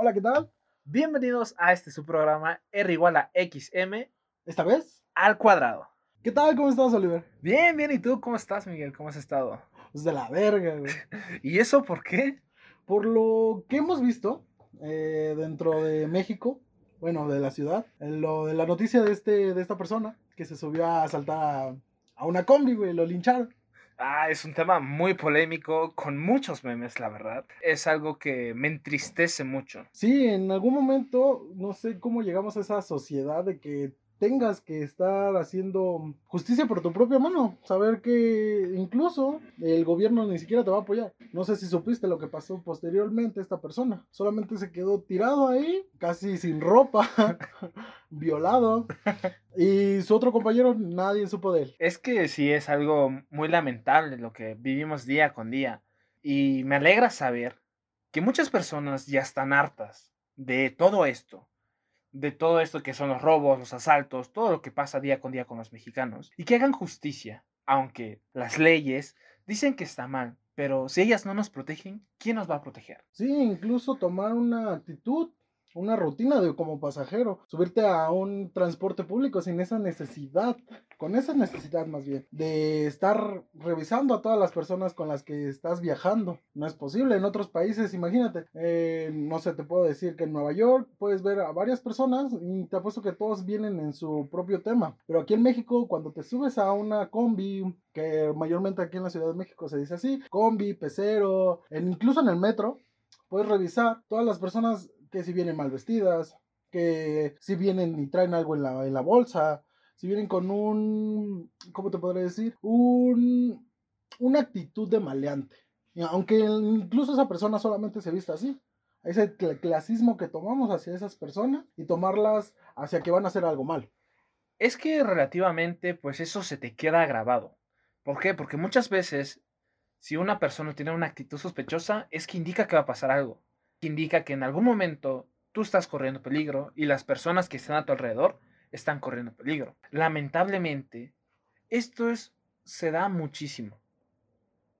Hola, ¿qué tal? Bienvenidos a este su programa R igual a XM ¿Esta vez? al cuadrado. ¿Qué tal? ¿Cómo estás, Oliver? Bien, bien, ¿y tú cómo estás, Miguel? ¿Cómo has estado? Pues de la verga, güey. ¿Y eso por qué? Por lo que hemos visto eh, dentro de México, bueno, de la ciudad, en lo de la noticia de, este, de esta persona que se subió a asaltar a, a una combi, güey, lo lincharon. Ah, es un tema muy polémico, con muchos memes, la verdad. Es algo que me entristece mucho. Sí, en algún momento, no sé cómo llegamos a esa sociedad de que tengas que estar haciendo justicia por tu propia mano. Saber que incluso el gobierno ni siquiera te va a apoyar. No sé si supiste lo que pasó posteriormente a esta persona. Solamente se quedó tirado ahí, casi sin ropa, violado. Y su otro compañero, nadie supo de él. Es que sí es algo muy lamentable lo que vivimos día con día. Y me alegra saber que muchas personas ya están hartas de todo esto de todo esto que son los robos, los asaltos, todo lo que pasa día con día con los mexicanos, y que hagan justicia, aunque las leyes dicen que está mal, pero si ellas no nos protegen, ¿quién nos va a proteger? Sí, incluso tomar una actitud, una rutina de como pasajero, subirte a un transporte público sin esa necesidad, con esa necesidad más bien, de estar revisando a todas las personas con las que estás viajando. No es posible en otros países, imagínate, eh, no sé, te puedo decir que en Nueva York puedes ver a varias personas y te apuesto que todos vienen en su propio tema, pero aquí en México cuando te subes a una combi, que mayormente aquí en la Ciudad de México se dice así, combi, pecero, incluso en el metro, puedes revisar todas las personas que si vienen mal vestidas, que si vienen y traen algo en la, en la bolsa, si vienen con un, ¿cómo te podría decir? Un, una actitud de maleante. Aunque incluso esa persona solamente se vista así. Ese cl- clasismo que tomamos hacia esas personas y tomarlas hacia que van a hacer algo mal. Es que relativamente, pues eso se te queda grabado. ¿Por qué? Porque muchas veces, si una persona tiene una actitud sospechosa, es que indica que va a pasar algo. Que indica que en algún momento tú estás corriendo peligro y las personas que están a tu alrededor están corriendo peligro. Lamentablemente, esto es, se da muchísimo.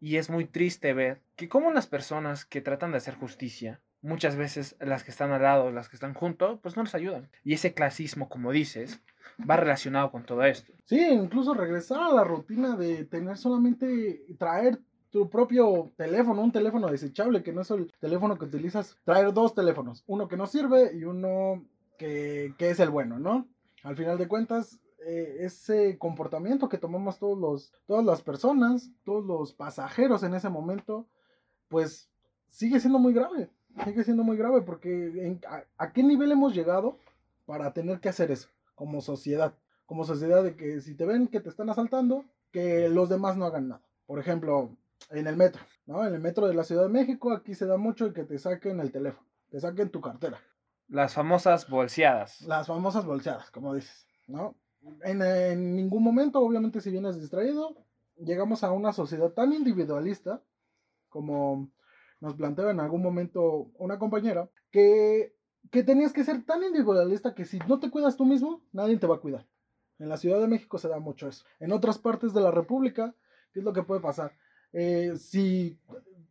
Y es muy triste ver que como las personas que tratan de hacer justicia, muchas veces las que están al lado, las que están junto, pues no les ayudan. Y ese clasismo, como dices, va relacionado con todo esto. Sí, incluso regresar a la rutina de tener solamente traer tu propio teléfono, un teléfono desechable, que no es el teléfono que utilizas, traer dos teléfonos, uno que no sirve y uno que, que es el bueno, ¿no? Al final de cuentas, eh, ese comportamiento que tomamos todos los, todas las personas, todos los pasajeros en ese momento, pues sigue siendo muy grave, sigue siendo muy grave, porque a, ¿a qué nivel hemos llegado para tener que hacer eso como sociedad? Como sociedad de que si te ven que te están asaltando, que los demás no hagan nada. Por ejemplo, en el metro, ¿no? En el metro de la Ciudad de México, aquí se da mucho el que te saquen el teléfono, te saquen tu cartera. Las famosas bolseadas. Las famosas bolseadas, como dices, ¿no? En, en ningún momento, obviamente, si vienes distraído, llegamos a una sociedad tan individualista como nos planteaba en algún momento una compañera, que, que tenías que ser tan individualista que si no te cuidas tú mismo, nadie te va a cuidar. En la Ciudad de México se da mucho eso. En otras partes de la República, ¿qué es lo que puede pasar? Eh, si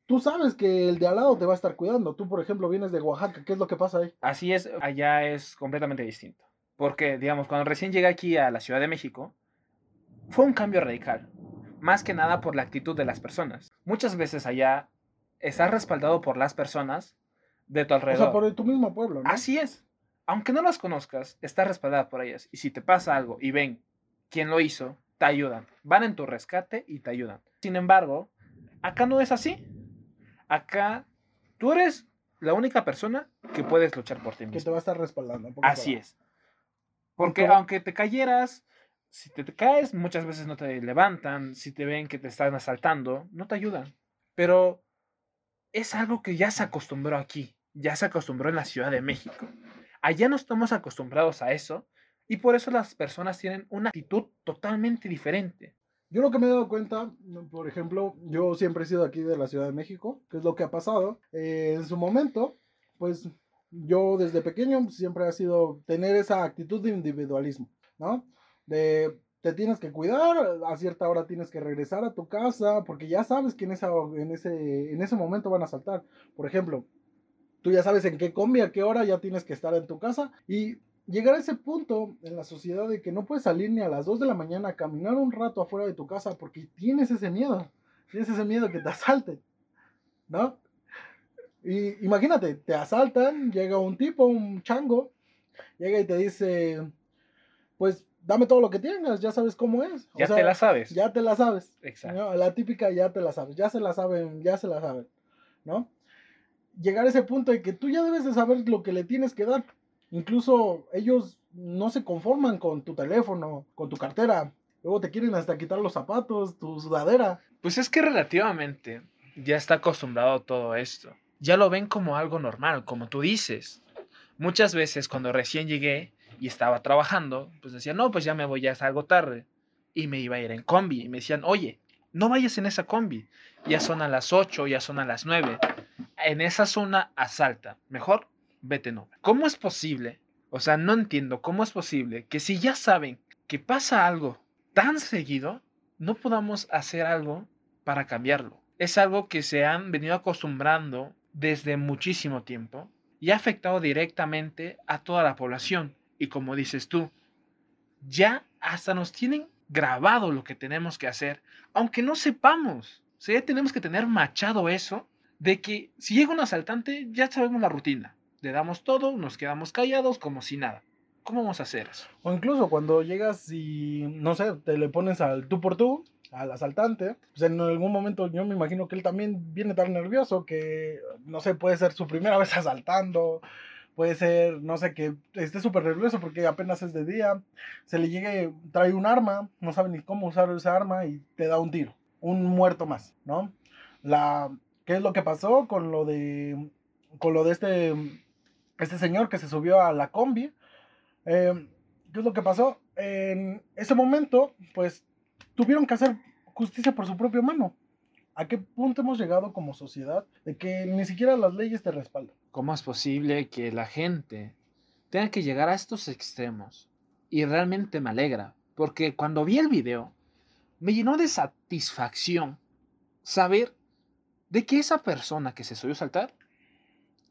tú sabes que el de al lado te va a estar cuidando, tú por ejemplo vienes de Oaxaca, ¿qué es lo que pasa ahí? Así es, allá es completamente distinto. Porque, digamos, cuando recién llegué aquí a la Ciudad de México, fue un cambio radical. Más que nada por la actitud de las personas. Muchas veces allá estás respaldado por las personas de tu O alrededor. sea, por tu mismo pueblo, ¿no? Así es. Aunque no las conozcas, estás respaldada por ellas. Y si te pasa algo y ven quién lo hizo, te ayudan. Van en tu rescate y te ayudan. Sin embargo, acá no es así. Acá tú eres la única persona que puedes luchar por ti que te mismo. va a estar respaldando. Así es. Porque ¿Cómo? aunque te cayeras, si te, te caes, muchas veces no te levantan. Si te ven que te están asaltando, no te ayudan. Pero es algo que ya se acostumbró aquí. Ya se acostumbró en la Ciudad de México. Allá no estamos acostumbrados a eso. Y por eso las personas tienen una actitud totalmente diferente. Yo lo que me he dado cuenta, por ejemplo, yo siempre he sido aquí de la Ciudad de México, que es lo que ha pasado. Eh, en su momento, pues yo desde pequeño siempre ha sido tener esa actitud de individualismo, ¿no? De te tienes que cuidar, a cierta hora tienes que regresar a tu casa, porque ya sabes que en, esa, en, ese, en ese momento van a saltar. Por ejemplo, tú ya sabes en qué combi, a qué hora ya tienes que estar en tu casa y llegar a ese punto en la sociedad de que no puedes salir ni a las 2 de la mañana a caminar un rato afuera de tu casa porque tienes ese miedo, tienes ese miedo que te asalten, ¿no? Y imagínate, te asaltan, llega un tipo, un chango, llega y te dice, pues dame todo lo que tengas, ya sabes cómo es. ya te la sabes. Ya te la sabes. Exacto. La típica ya te la sabes, ya se la saben, ya se la saben, ¿no? Llegar a ese punto de que tú ya debes de saber lo que le tienes que dar. Incluso ellos no se conforman con tu teléfono, con tu cartera. Luego te quieren hasta quitar los zapatos, tu sudadera. Pues es que relativamente ya está acostumbrado a todo esto. Ya lo ven como algo normal, como tú dices. Muchas veces cuando recién llegué y estaba trabajando, pues decía, no, pues ya me voy, ya es algo tarde. Y me iba a ir en combi. Y me decían, oye, no vayas en esa combi. Ya son a las 8, ya son a las 9. En esa zona asalta. Mejor vete no. ¿Cómo es posible? O sea, no entiendo cómo es posible que si ya saben que pasa algo tan seguido, no podamos hacer algo para cambiarlo. Es algo que se han venido acostumbrando desde muchísimo tiempo y ha afectado directamente a toda la población. Y como dices tú, ya hasta nos tienen grabado lo que tenemos que hacer, aunque no sepamos. O sea, ya tenemos que tener machado eso de que si llega un asaltante, ya sabemos la rutina. Le damos todo, nos quedamos callados como si nada. ¿Cómo vamos a hacer eso? O incluso cuando llegas y, no sé, te le pones al tú por tú, al asaltante, pues en algún momento yo me imagino que él también viene tan nervioso que, no sé, puede ser su primera vez asaltando, puede ser, no sé, que esté súper nervioso porque apenas es de día, se le llegue, trae un arma, no sabe ni cómo usar esa arma y te da un tiro, un muerto más, ¿no? La, ¿Qué es lo que pasó con lo de, con lo de este, este señor que se subió a la combi? Eh, ¿Qué es lo que pasó? En ese momento, pues, tuvieron que hacer justicia por su propia mano. ¿A qué punto hemos llegado como sociedad de que ni siquiera las leyes te respaldan? ¿Cómo es posible que la gente tenga que llegar a estos extremos? Y realmente me alegra, porque cuando vi el video, me llenó de satisfacción saber de que esa persona que se subió a saltar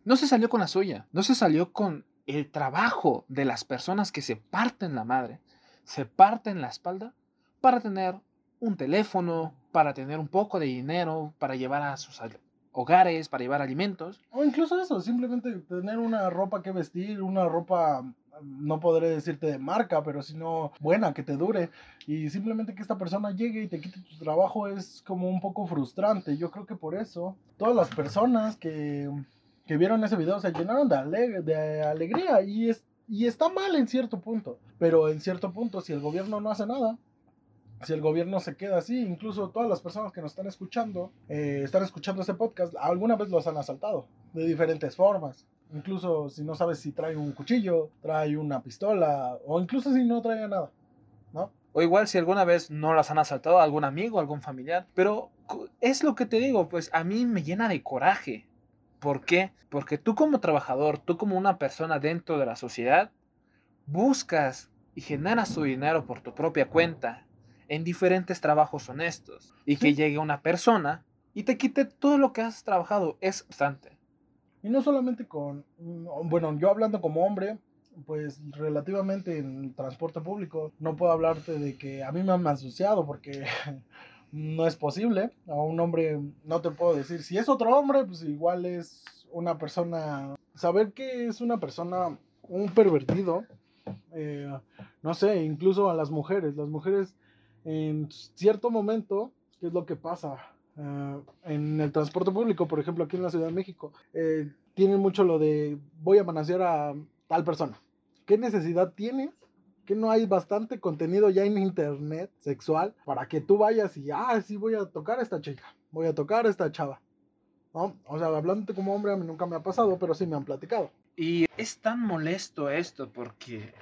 no se salió con la suya, no se salió con el trabajo de las personas que se parten la madre, se parten la espalda para tener un teléfono, para tener un poco de dinero, para llevar a sus hogares, para llevar alimentos. O incluso eso, simplemente tener una ropa que vestir, una ropa, no podré decirte de marca, pero sino buena, que te dure. Y simplemente que esta persona llegue y te quite tu trabajo es como un poco frustrante. Yo creo que por eso todas las personas que, que vieron ese video se llenaron de, de alegría y, es, y está mal en cierto punto. Pero en cierto punto, si el gobierno no hace nada, si el gobierno se queda así, incluso todas las personas que nos están escuchando, eh, están escuchando este podcast, alguna vez los han asaltado de diferentes formas. Incluso si no sabes si trae un cuchillo, trae una pistola, o incluso si no trae nada, ¿no? O igual si alguna vez no las han asaltado algún amigo, algún familiar. Pero es lo que te digo, pues a mí me llena de coraje. ¿Por qué? Porque tú como trabajador, tú como una persona dentro de la sociedad, buscas y generas tu dinero por tu propia cuenta en diferentes trabajos honestos y que llegue una persona y te quite todo lo que has trabajado es bastante. Y no solamente con, mm, bueno, yo hablando como hombre, pues relativamente en transporte público, no puedo hablarte de que a mí me han asociado porque no es posible. A un hombre no te puedo decir, si es otro hombre, pues igual es una persona, saber que es una persona, un pervertido, eh, no sé, incluso a las mujeres, las mujeres en cierto momento, ¿qué es lo que pasa? Ah, en el transporte público, por ejemplo, aquí en la Ciudad de México, eh, tienen mucho lo de voy a mananciar a tal persona. ¿Qué necesidad tienes? Que no hay bastante contenido ya en internet sexual para que tú vayas y, ah, sí, voy a tocar a esta chica, voy a tocar a esta chava. ¿No? O sea, hablándote como hombre, a mí nunca me ha pasado, pero sí me han platicado. Y es tan molesto esto porque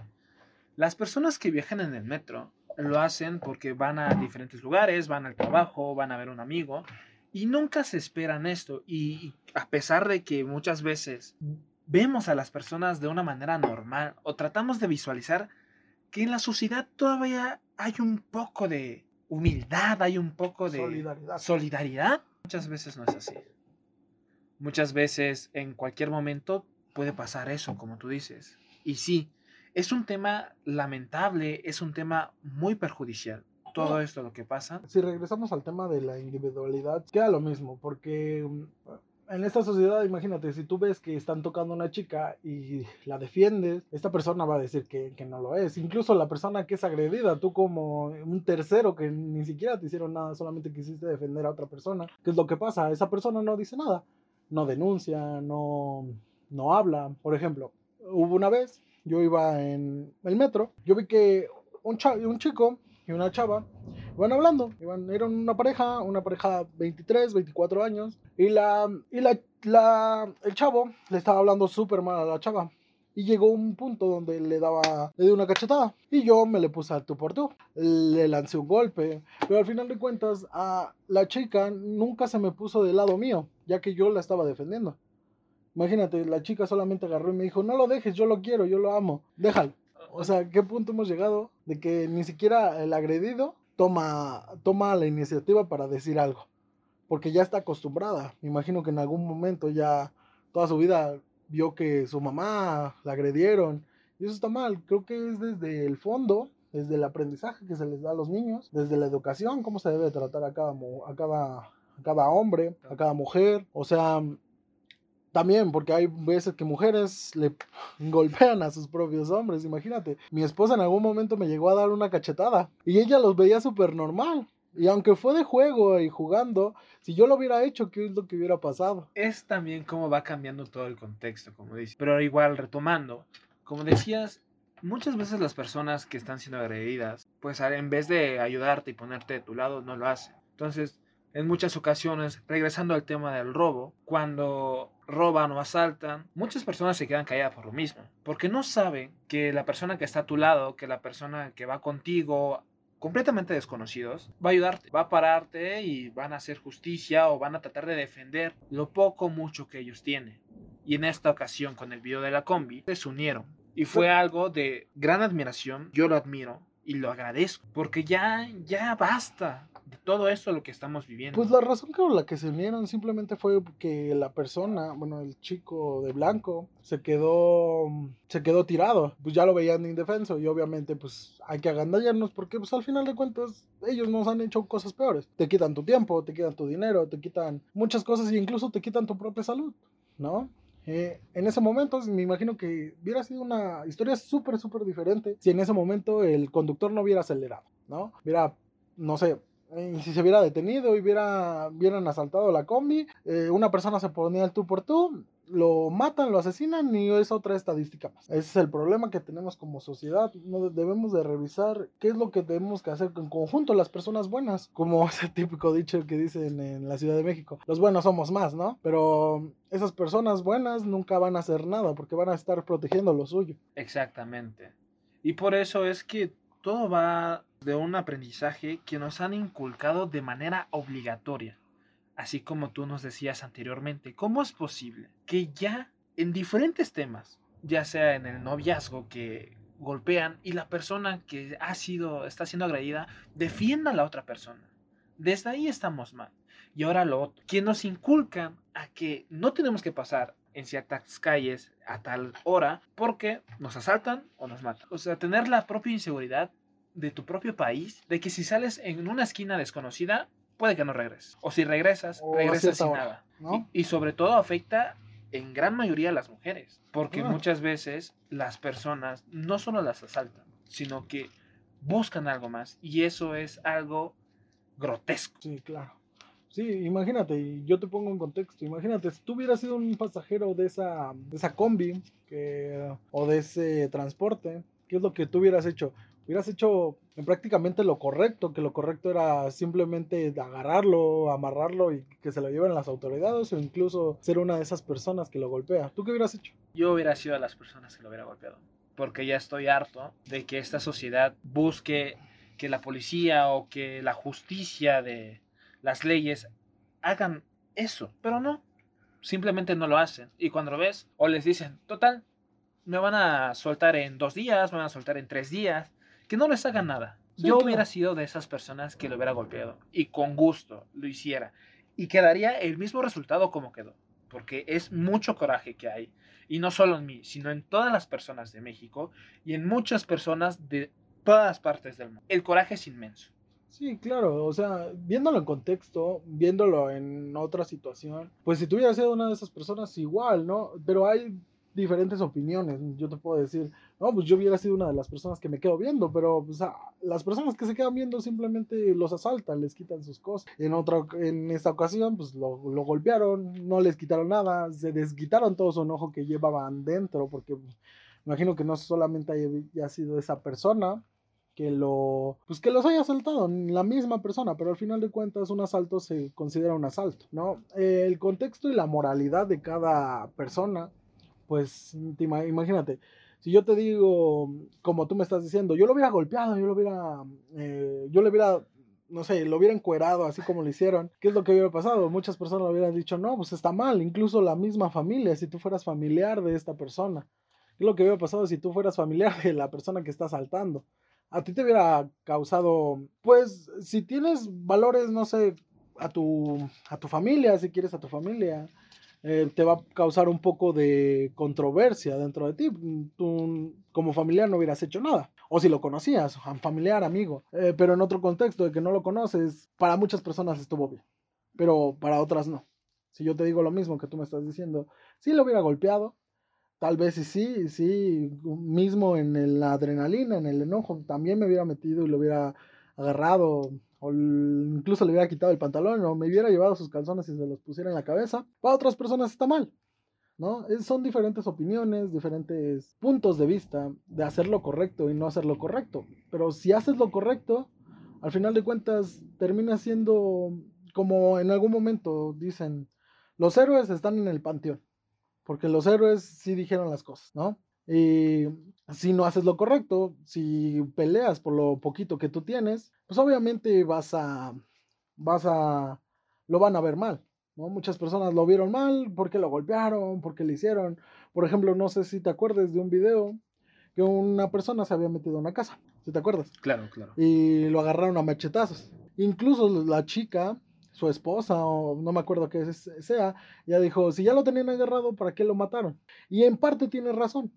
las personas que viajan en el metro lo hacen porque van a diferentes lugares, van al trabajo, van a ver un amigo y nunca se esperan esto. Y a pesar de que muchas veces vemos a las personas de una manera normal o tratamos de visualizar que en la sociedad todavía hay un poco de humildad, hay un poco de solidaridad. solidaridad muchas veces no es así. muchas veces en cualquier momento puede pasar eso, como tú dices. Y sí, es un tema lamentable, es un tema muy perjudicial. Todo esto lo que pasa. Si regresamos al tema de la individualidad, queda lo mismo, porque en esta sociedad, imagínate, si tú ves que están tocando a una chica y la defiendes, esta persona va a decir que, que, no lo es. Incluso la persona que es agredida, tú como un tercero que ni siquiera te hicieron nada, solamente quisiste defender a otra persona. ¿Qué es lo que pasa? Esa persona no dice nada, no denuncia, no, no habla. Por ejemplo, hubo una vez, yo iba en el metro, yo vi que un, un chico y una chava iban hablando, iban, eran una pareja, una pareja 23, 24 años, y la, y la, la el chavo le estaba hablando súper mal a la chava. Y llegó un punto donde le daba, le dio una cachetada. Y yo me le puse al tú por tú. Le lancé un golpe. Pero al final de cuentas, a la chica nunca se me puso del lado mío, ya que yo la estaba defendiendo. Imagínate, la chica solamente agarró y me dijo, no lo dejes, yo lo quiero, yo lo amo, déjalo. O sea, ¿qué punto hemos llegado de que ni siquiera el agredido toma, toma la iniciativa para decir algo? Porque ya está acostumbrada. Me imagino que en algún momento ya toda su vida vio que su mamá la agredieron. Y eso está mal. Creo que es desde el fondo, desde el aprendizaje que se les da a los niños, desde la educación, cómo se debe tratar a cada, a cada, a cada hombre, a cada mujer. O sea, también, porque hay veces que mujeres le golpean a sus propios hombres, imagínate. Mi esposa en algún momento me llegó a dar una cachetada y ella los veía súper normal. Y aunque fue de juego y jugando, si yo lo hubiera hecho, ¿qué es lo que hubiera pasado? Es también cómo va cambiando todo el contexto, como dices. Pero igual, retomando, como decías, muchas veces las personas que están siendo agredidas, pues en vez de ayudarte y ponerte de tu lado, no lo hacen. Entonces, en muchas ocasiones, regresando al tema del robo, cuando roban o asaltan, muchas personas se quedan calladas por lo mismo, porque no saben que la persona que está a tu lado, que la persona que va contigo, completamente desconocidos, va a ayudarte, va a pararte y van a hacer justicia o van a tratar de defender lo poco mucho que ellos tienen. Y en esta ocasión con el video de la combi se unieron y fue algo de gran admiración, yo lo admiro y lo agradezco, porque ya ya basta de todo esto lo que estamos viviendo. Pues la razón por la que se unieron simplemente fue que la persona, bueno, el chico de blanco, se quedó, se quedó tirado. Pues ya lo veían indefenso y obviamente pues hay que agandallarnos porque pues al final de cuentas ellos nos han hecho cosas peores. Te quitan tu tiempo, te quitan tu dinero, te quitan muchas cosas e incluso te quitan tu propia salud, ¿no? Eh, en ese momento me imagino que hubiera sido una historia súper, súper diferente si en ese momento el conductor no hubiera acelerado, ¿no? Hubiera, no sé, y si se hubiera detenido y hubiera, hubieran asaltado la combi, eh, una persona se ponía el tú por tú, lo matan, lo asesinan y es otra estadística más. Ese es el problema que tenemos como sociedad. No debemos de revisar qué es lo que tenemos que hacer en conjunto las personas buenas, como ese típico dicho que dicen en la Ciudad de México. Los buenos somos más, ¿no? Pero esas personas buenas nunca van a hacer nada porque van a estar protegiendo lo suyo. Exactamente. Y por eso es que todo va de un aprendizaje que nos han inculcado de manera obligatoria. Así como tú nos decías anteriormente, ¿cómo es posible que ya en diferentes temas, ya sea en el noviazgo que golpean y la persona que ha sido, está siendo agredida, defienda a la otra persona? Desde ahí estamos mal. Y ahora lo otro, que nos inculcan a que no tenemos que pasar en ciertas calles a tal hora porque nos asaltan o nos matan. O sea, tener la propia inseguridad de tu propio país, de que si sales en una esquina desconocida, puede que no regreses. O si regresas, regresas sin nada. Y, sobre todo afecta en gran mayoría a las mujeres, porque ah. muchas veces las personas no solo las asaltan, sino que buscan algo más y eso es algo grotesco. Sí, claro. Sí, imagínate, y yo te pongo un contexto, imagínate, si tú hubieras sido un pasajero de esa, de esa combi que, o de ese transporte, ¿qué es lo que tú hubieras hecho? Hubieras hecho prácticamente lo correcto, que lo correcto era simplemente agarrarlo, amarrarlo y que se lo lleven las autoridades o incluso ser una de esas personas que lo golpea. ¿Tú qué hubieras hecho? Yo hubiera sido de las personas que lo hubiera golpeado, porque ya estoy harto de que esta sociedad busque que la policía o que la justicia de las leyes hagan eso, pero no, simplemente no lo hacen. Y cuando lo ves, o les dicen, total, me van a soltar en dos días, me van a soltar en tres días, que no les hagan nada. Yo hubiera sido de esas personas que lo hubiera golpeado y con gusto lo hiciera y quedaría el mismo resultado como quedó. porque es mucho coraje que hay, y no solo en mí, sino en todas las personas de México y en muchas personas de todas partes del mundo. El coraje es inmenso. Sí, claro, o sea, viéndolo en contexto, viéndolo en otra situación, pues si tú hubieras sido una de esas personas, igual, ¿no? Pero hay diferentes opiniones. Yo te puedo decir, no, pues yo hubiera sido una de las personas que me quedo viendo, pero las personas que se quedan viendo simplemente los asaltan, les quitan sus cosas. En otra, en esta ocasión, pues lo, lo golpearon, no les quitaron nada, se desquitaron todo su enojo que llevaban dentro, porque imagino que no solamente haya sido esa persona, que lo pues que los haya asaltado la misma persona pero al final de cuentas un asalto se considera un asalto no el contexto y la moralidad de cada persona pues imagínate si yo te digo como tú me estás diciendo yo lo hubiera golpeado yo lo hubiera eh, yo le hubiera no sé, lo hubiera encuerado así como lo hicieron, ¿qué es lo que hubiera pasado? Muchas personas lo hubieran dicho, no, pues está mal, incluso la misma familia, si tú fueras familiar de esta persona. ¿Qué es lo que hubiera pasado si tú fueras familiar de la persona que está asaltando? a ti te hubiera causado, pues, si tienes valores, no sé, a tu, a tu familia, si quieres a tu familia, eh, te va a causar un poco de controversia dentro de ti. Tú como familiar no hubieras hecho nada. O si lo conocías, familiar, amigo. Eh, pero en otro contexto de que no lo conoces, para muchas personas estuvo bien. Pero para otras no. Si yo te digo lo mismo que tú me estás diciendo, sí lo hubiera golpeado, Tal vez sí, sí, mismo en la adrenalina, en el enojo, también me hubiera metido y lo hubiera agarrado, incluso le hubiera quitado el pantalón, o me hubiera llevado sus calzones y se los pusiera en la cabeza. Para otras personas está mal, ¿no? son diferentes opiniones, diferentes puntos de vista de hacer lo correcto y no hacer lo correcto. Pero si haces lo correcto, al final de cuentas termina siendo como en algún momento dicen, los héroes están en el panteón porque los héroes sí dijeron las cosas, ¿no? Y si no haces lo correcto, si peleas por lo poquito que tú tienes, pues obviamente vas a, vas a, lo van a ver mal, ¿no? Muchas personas lo vieron mal porque lo golpearon, porque le hicieron. Por ejemplo, no sé si te acuerdas de un video que una persona se había metido en una casa, si te acuerdas. Claro, claro. Y lo agarraron a machetazos. Incluso la chica su esposa o no me acuerdo qué sea, ya dijo, si ya lo tenían agarrado, ¿para qué lo mataron? Y en parte tiene razón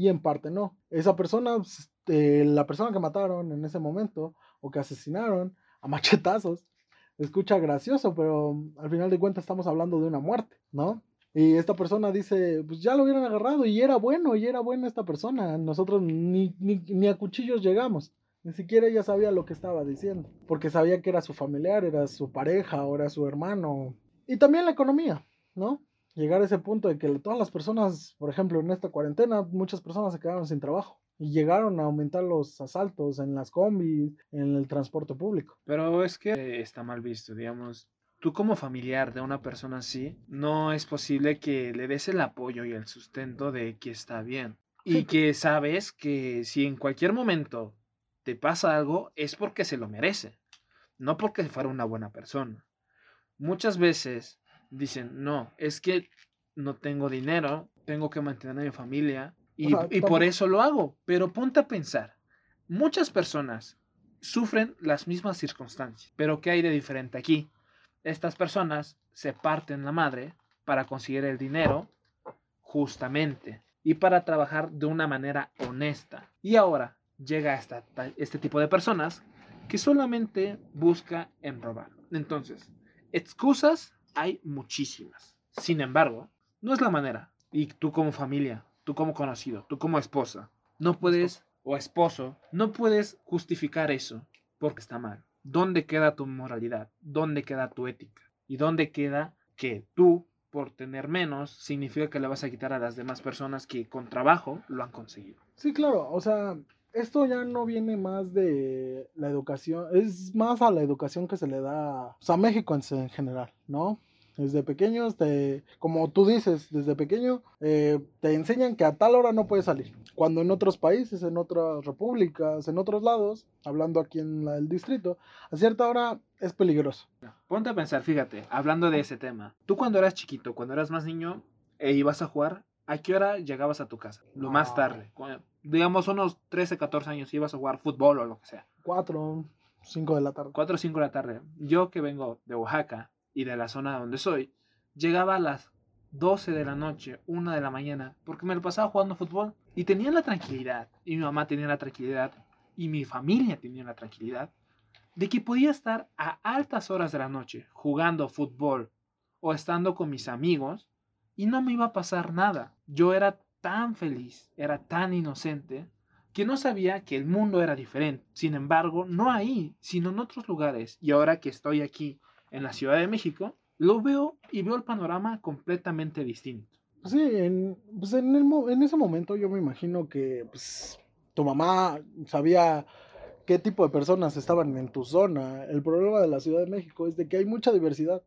y en parte no. Esa persona, pues, este, la persona que mataron en ese momento o que asesinaron a machetazos, escucha gracioso, pero al final de cuentas estamos hablando de una muerte, ¿no? Y esta persona dice, pues ya lo hubieran agarrado y era bueno, y era buena esta persona. Nosotros ni, ni, ni a cuchillos llegamos. Ni siquiera ella sabía lo que estaba diciendo, porque sabía que era su familiar, era su pareja o era su hermano. Y también la economía, ¿no? Llegar a ese punto de que todas las personas, por ejemplo, en esta cuarentena, muchas personas se quedaron sin trabajo y llegaron a aumentar los asaltos en las combis, en el transporte público. Pero es que está mal visto, digamos. Tú como familiar de una persona así, no es posible que le des el apoyo y el sustento de que está bien. Y que sabes que si en cualquier momento te pasa algo es porque se lo merece, no porque fuera una buena persona. Muchas veces dicen, no, es que no tengo dinero, tengo que mantener a mi familia y, y por eso lo hago. Pero ponte a pensar, muchas personas sufren las mismas circunstancias, pero ¿qué hay de diferente aquí? Estas personas se parten la madre para conseguir el dinero justamente y para trabajar de una manera honesta. Y ahora, llega esta, este tipo de personas que solamente busca en robar. Entonces, excusas hay muchísimas. Sin embargo, no es la manera. Y tú como familia, tú como conocido, tú como esposa, no puedes, o esposo, no puedes justificar eso porque está mal. ¿Dónde queda tu moralidad? ¿Dónde queda tu ética? ¿Y dónde queda que tú, por tener menos, significa que le vas a quitar a las demás personas que con trabajo lo han conseguido? Sí, claro. O sea, esto ya no viene más de la educación, es más a la educación que se le da a México en, general, ¿no? Desde pequeños, te, como tú dices, desde pequeño eh, te enseñan que a tal hora no puedes salir. Cuando en otros países, en otras repúblicas, en otros lados, hablando aquí en el distrito, a cierta hora es peligroso. Ponte a pensar, fíjate, hablando de ese tema. Tú cuando eras chiquito, cuando eras más niño, e ibas a jugar, ¿a qué hora llegabas a tu casa? Lo más tarde digamos, unos 13, 14 años ibas a jugar fútbol o lo que sea. 4, 5 de la tarde. 4 o 5 de la tarde. Yo que vengo de Oaxaca y de la zona donde soy, llegaba a las 12 de la noche, 1 de la mañana, porque me lo pasaba jugando fútbol y tenía la tranquilidad, y mi mamá tenía la tranquilidad, y mi familia tenía la tranquilidad, de que podía estar a altas horas de la noche jugando fútbol o estando con mis amigos y no me iba a pasar nada. Yo era tan feliz, era tan inocente, que no sabía que el mundo era diferente. Sin embargo, no ahí, sino en otros lugares. Y ahora que estoy aquí en la Ciudad de México, lo veo y veo el panorama completamente distinto. Sí, en, pues en, el, en ese momento yo me imagino que pues, tu mamá sabía qué tipo de personas estaban en tu zona. El problema de la Ciudad de México es de que hay mucha diversidad,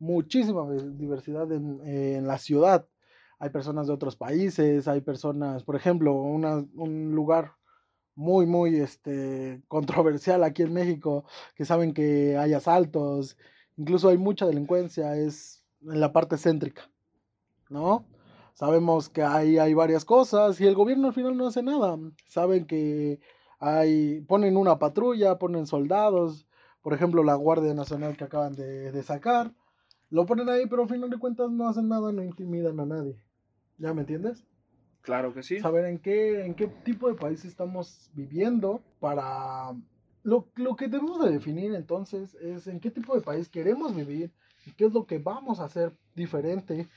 muchísima diversidad en, en la ciudad. Hay personas de otros países, hay personas, por ejemplo, una, un lugar muy, muy este, controversial aquí en México, que saben que hay asaltos Incluso hay mucha delincuencia, es en la parte céntrica, ¿no? Sabemos que hay, hay varias cosas y el gobierno al final no hace nada. Saben que hay, ponen una patrulla, ponen soldados, por ejemplo la Guardia Nacional que acaban de, de sacar, lo ponen ahí, pero al final de cuentas no hacen nada, no intimidan a nadie. ¿Ya me entiendes? Claro que sí. Saber en qué, en qué tipo de país estamos viviendo para lo, que debemos de definir entonces es en qué tipo de país queremos vivir y qué es lo que vamos a hacer diferente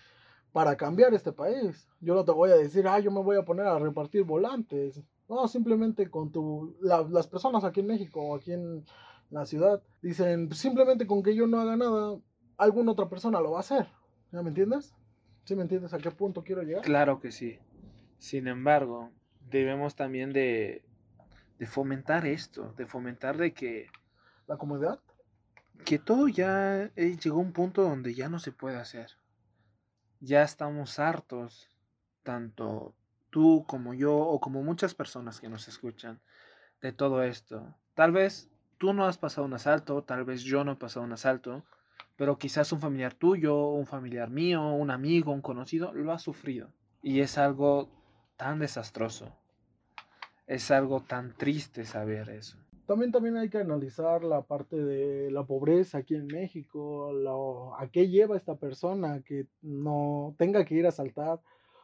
para cambiar este país. Yo no te voy a decir, ah, yo me voy a poner a repartir volantes. No, simplemente con tu, las personas aquí en México o aquí en la ciudad dicen, simplemente con que yo no haga nada, alguna otra persona lo va a hacer. ¿Ya me entiendes? ¿Sí me entiendes a qué punto quiero llegar? Claro que sí. Sin embargo, debemos también de de fomentar esto, de fomentar de que... La comodidad. Que todo ya eh, llegó a un punto donde ya no se puede hacer. Ya estamos hartos, tanto tú como yo o como muchas personas que nos escuchan, de todo esto. Tal vez tú no has pasado un asalto, tal vez yo no he pasado un asalto, pero quizás un familiar tuyo, un familiar mío, un amigo, un conocido, lo ha sufrido. Y es algo tan desastroso es algo tan triste saber eso. También, también hay que analizar la parte de la pobreza aquí en México, a qué lleva esta persona que no tenga que ir a saltar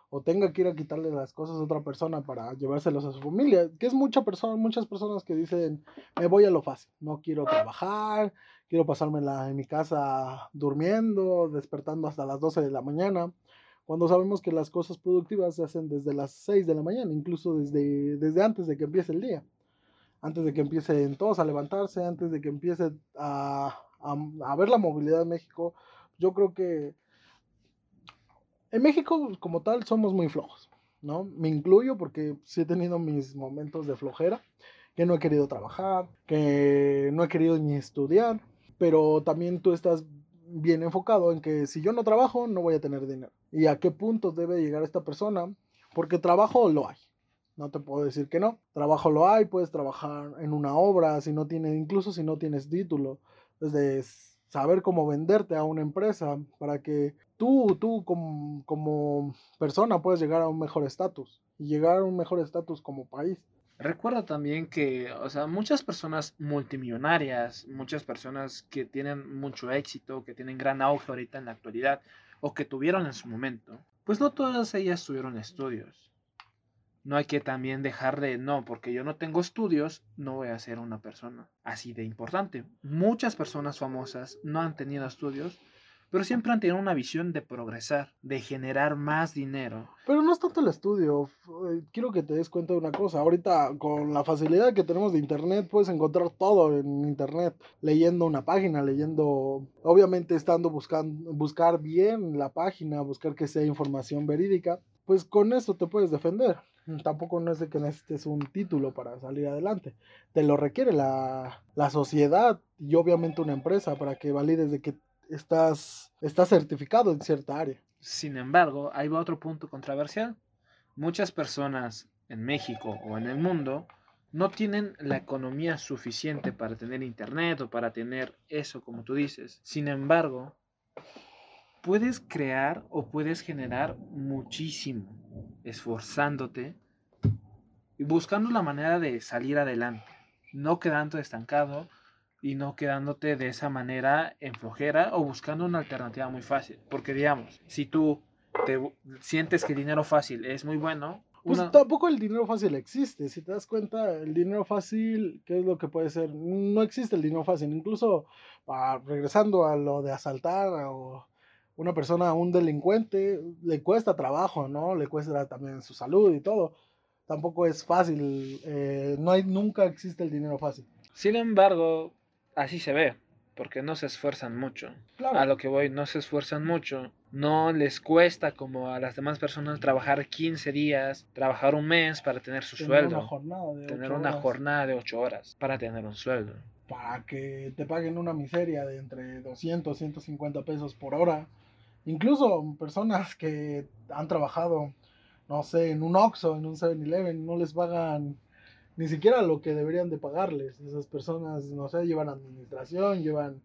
o tenga que ir a quitarle las cosas a otra persona para llevárselos a su familia, que es mucha persona, muchas personas que dicen, me voy a lo fácil, no quiero trabajar, quiero pasármela en mi casa durmiendo, despertando hasta las 12 de la mañana cuando sabemos que las cosas productivas se hacen desde las 6 de la mañana, incluso desde, desde antes de que empiece el día, antes de que empiecen todos a levantarse, antes de que empiece a, a, ver la movilidad en México, yo creo que en México como tal somos muy flojos, ¿no? Me incluyo porque sí he tenido mis momentos de flojera, que no he querido trabajar, que no he querido ni estudiar, pero también tú estás bien enfocado en que si yo no trabajo, no voy a tener dinero. ¿Y a qué punto debe llegar esta persona? Porque trabajo lo hay. No te puedo decir que no. Trabajo lo hay, puedes trabajar en una obra, si no tienes, incluso si no tienes título. Desde saber cómo venderte a una empresa para que tú, tú como, como persona puedas llegar a un mejor estatus y llegar a un mejor estatus como país. Recuerda también que, o sea, muchas personas multimillonarias, muchas personas que tienen mucho éxito, que tienen gran auge ahorita en la actualidad, o que tuvieron en su momento, pues no todas ellas tuvieron estudios. No hay que también dejar de, no, porque yo no tengo estudios, no voy a ser una persona así de importante. Muchas personas famosas no han tenido estudios pero siempre han tenido una visión de progresar, de generar más dinero. Pero no es tanto el estudio, eh, quiero que te des cuenta de una cosa, ahorita con la facilidad que tenemos de internet puedes encontrar todo en internet, leyendo una página, leyendo, obviamente estando buscando, buscar bien la página, buscar que sea información verídica, pues con eso te puedes defender. Tampoco no es de que necesites un título para salir adelante. Te lo requiere la, la sociedad y obviamente una empresa para que valides de que estás, estás certificado en cierta área. Sin embargo, ahí va otro punto controversial. Muchas personas en México o en el mundo no tienen la economía suficiente para tener internet o para tener eso, como tú dices. Sin embargo, puedes crear o puedes generar muchísimo esforzándote y buscando la manera de salir adelante, no quedando estancado, y no quedándote de esa manera en flojera o buscando una alternativa muy fácil. Porque digamos, si tú te sientes que el dinero fácil es muy bueno. Pues una- tampoco el dinero fácil existe. Si te das cuenta, el dinero fácil, ¿qué es lo que puede ser? No existe el dinero fácil. Incluso ah, regresando a lo de asaltar o una persona, un delincuente, le cuesta trabajo, ¿no? Le cuesta también su salud y todo. Tampoco es fácil. eh, no hay, nunca existe el dinero fácil. Sin embargo, así se ve, porque no se esfuerzan mucho. Claro. A lo que voy, no se esfuerzan mucho. No les cuesta como a las demás personas trabajar 15 días, trabajar un mes para tener su tener sueldo. una jornada de tener una horas jornada de 8 horas para tener un sueldo. para que te paguen una miseria de entre 200, 150 pesos por hora. Incluso personas que han trabajado, no sé, en un Oxxo, en un 7-Eleven, no les pagan ni siquiera lo que deberían de pagarles. Esas personas, no sé, llevan administración, llevan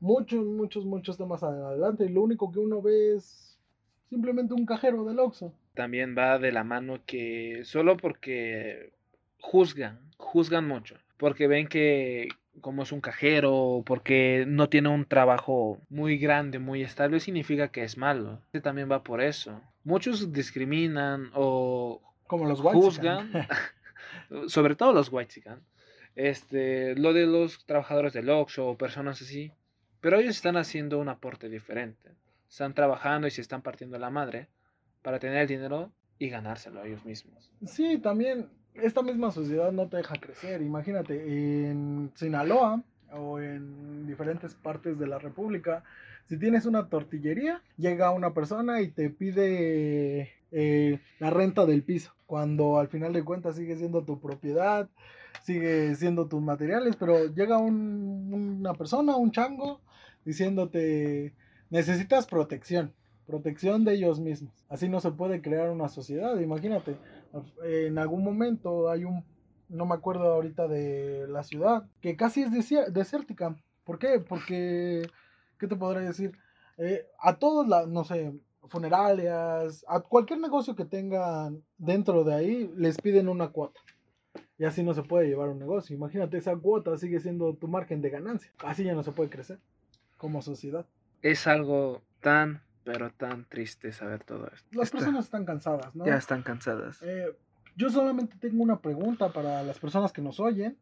muchos, muchos, muchos temas adelante y lo único que uno ve es simplemente un cajero del Oxxo. También va de la mano que solo porque juzgan, juzgan mucho, porque ven que como es un cajero, porque no tiene un trabajo muy grande, muy estable, significa que es malo. Este también va por eso. Muchos discriminan o Como los juzgan, sobre todo los white este, lo de los trabajadores del Oxxo o personas así, pero ellos están haciendo un aporte diferente. Están trabajando y se están partiendo la madre para tener el dinero y ganárselo a ellos mismos. Sí, también esta misma sociedad no te deja crecer. Imagínate, en Sinaloa o en diferentes partes de la República, si tienes una tortillería, llega una persona y te pide eh, la renta del piso, cuando al final de cuentas sigue siendo tu propiedad, sigue siendo tus materiales, pero llega un- una persona, un chango, diciéndote, necesitas protección protección de ellos mismos. Así no se puede crear una sociedad. Imagínate, en algún momento hay un, no me acuerdo ahorita de la ciudad, que casi es desértica. ¿Por qué? Porque, ¿qué te podré decir? Eh, a todos, la, no sé, funerarias, a cualquier negocio que tengan dentro de ahí, les piden una cuota. Y así no se puede llevar un negocio. Imagínate, esa cuota sigue siendo tu margen de ganancia. Así ya no se puede crecer como sociedad. Es algo tan, pero tan triste saber todo esto. Las Está- personas están cansadas, ¿no? ya están cansadas. Eh, yo solamente tengo una pregunta para las personas que nos oyen.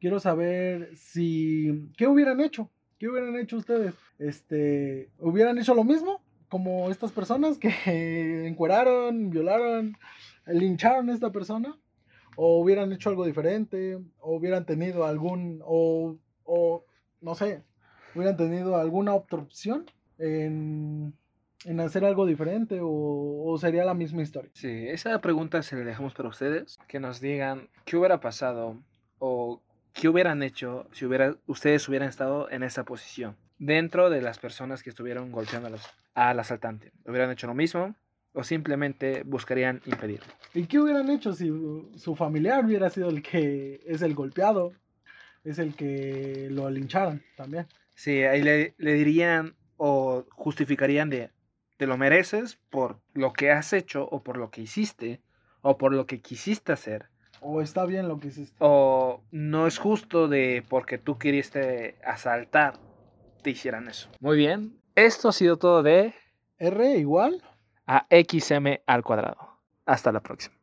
Quiero saber si qué hubieran hecho, qué hubieran hecho ustedes. Este, hubieran hecho lo mismo como estas personas que encueraron, violaron, lincharon a esta persona, o hubieran hecho algo diferente, o hubieran tenido algún, o, o no sé, hubieran tenido alguna otra opción en, en hacer algo diferente, o, o sería la misma historia. Sí, esa pregunta se la dejamos para ustedes. Que nos digan qué hubiera pasado o qué hubieran hecho si hubiera, ustedes hubieran estado en esa posición. Dentro de las personas que estuvieron golpeando a los- al asaltante. ¿Hubieran hecho lo mismo o simplemente buscarían impedirlo? ¿Y qué hubieran hecho si su familiar hubiera sido el que es el golpeado? Es el que lo lincharon también. Sí, ahí le, le dirían o justificarían de te lo mereces por lo que has hecho o por lo que hiciste o por lo que quisiste hacer. O está bien lo que hiciste. O no es justo de porque tú queriste asaltar, te hicieran eso. Muy bien. Esto ha sido todo de R igual. a XM al cuadrado. Hasta la próxima.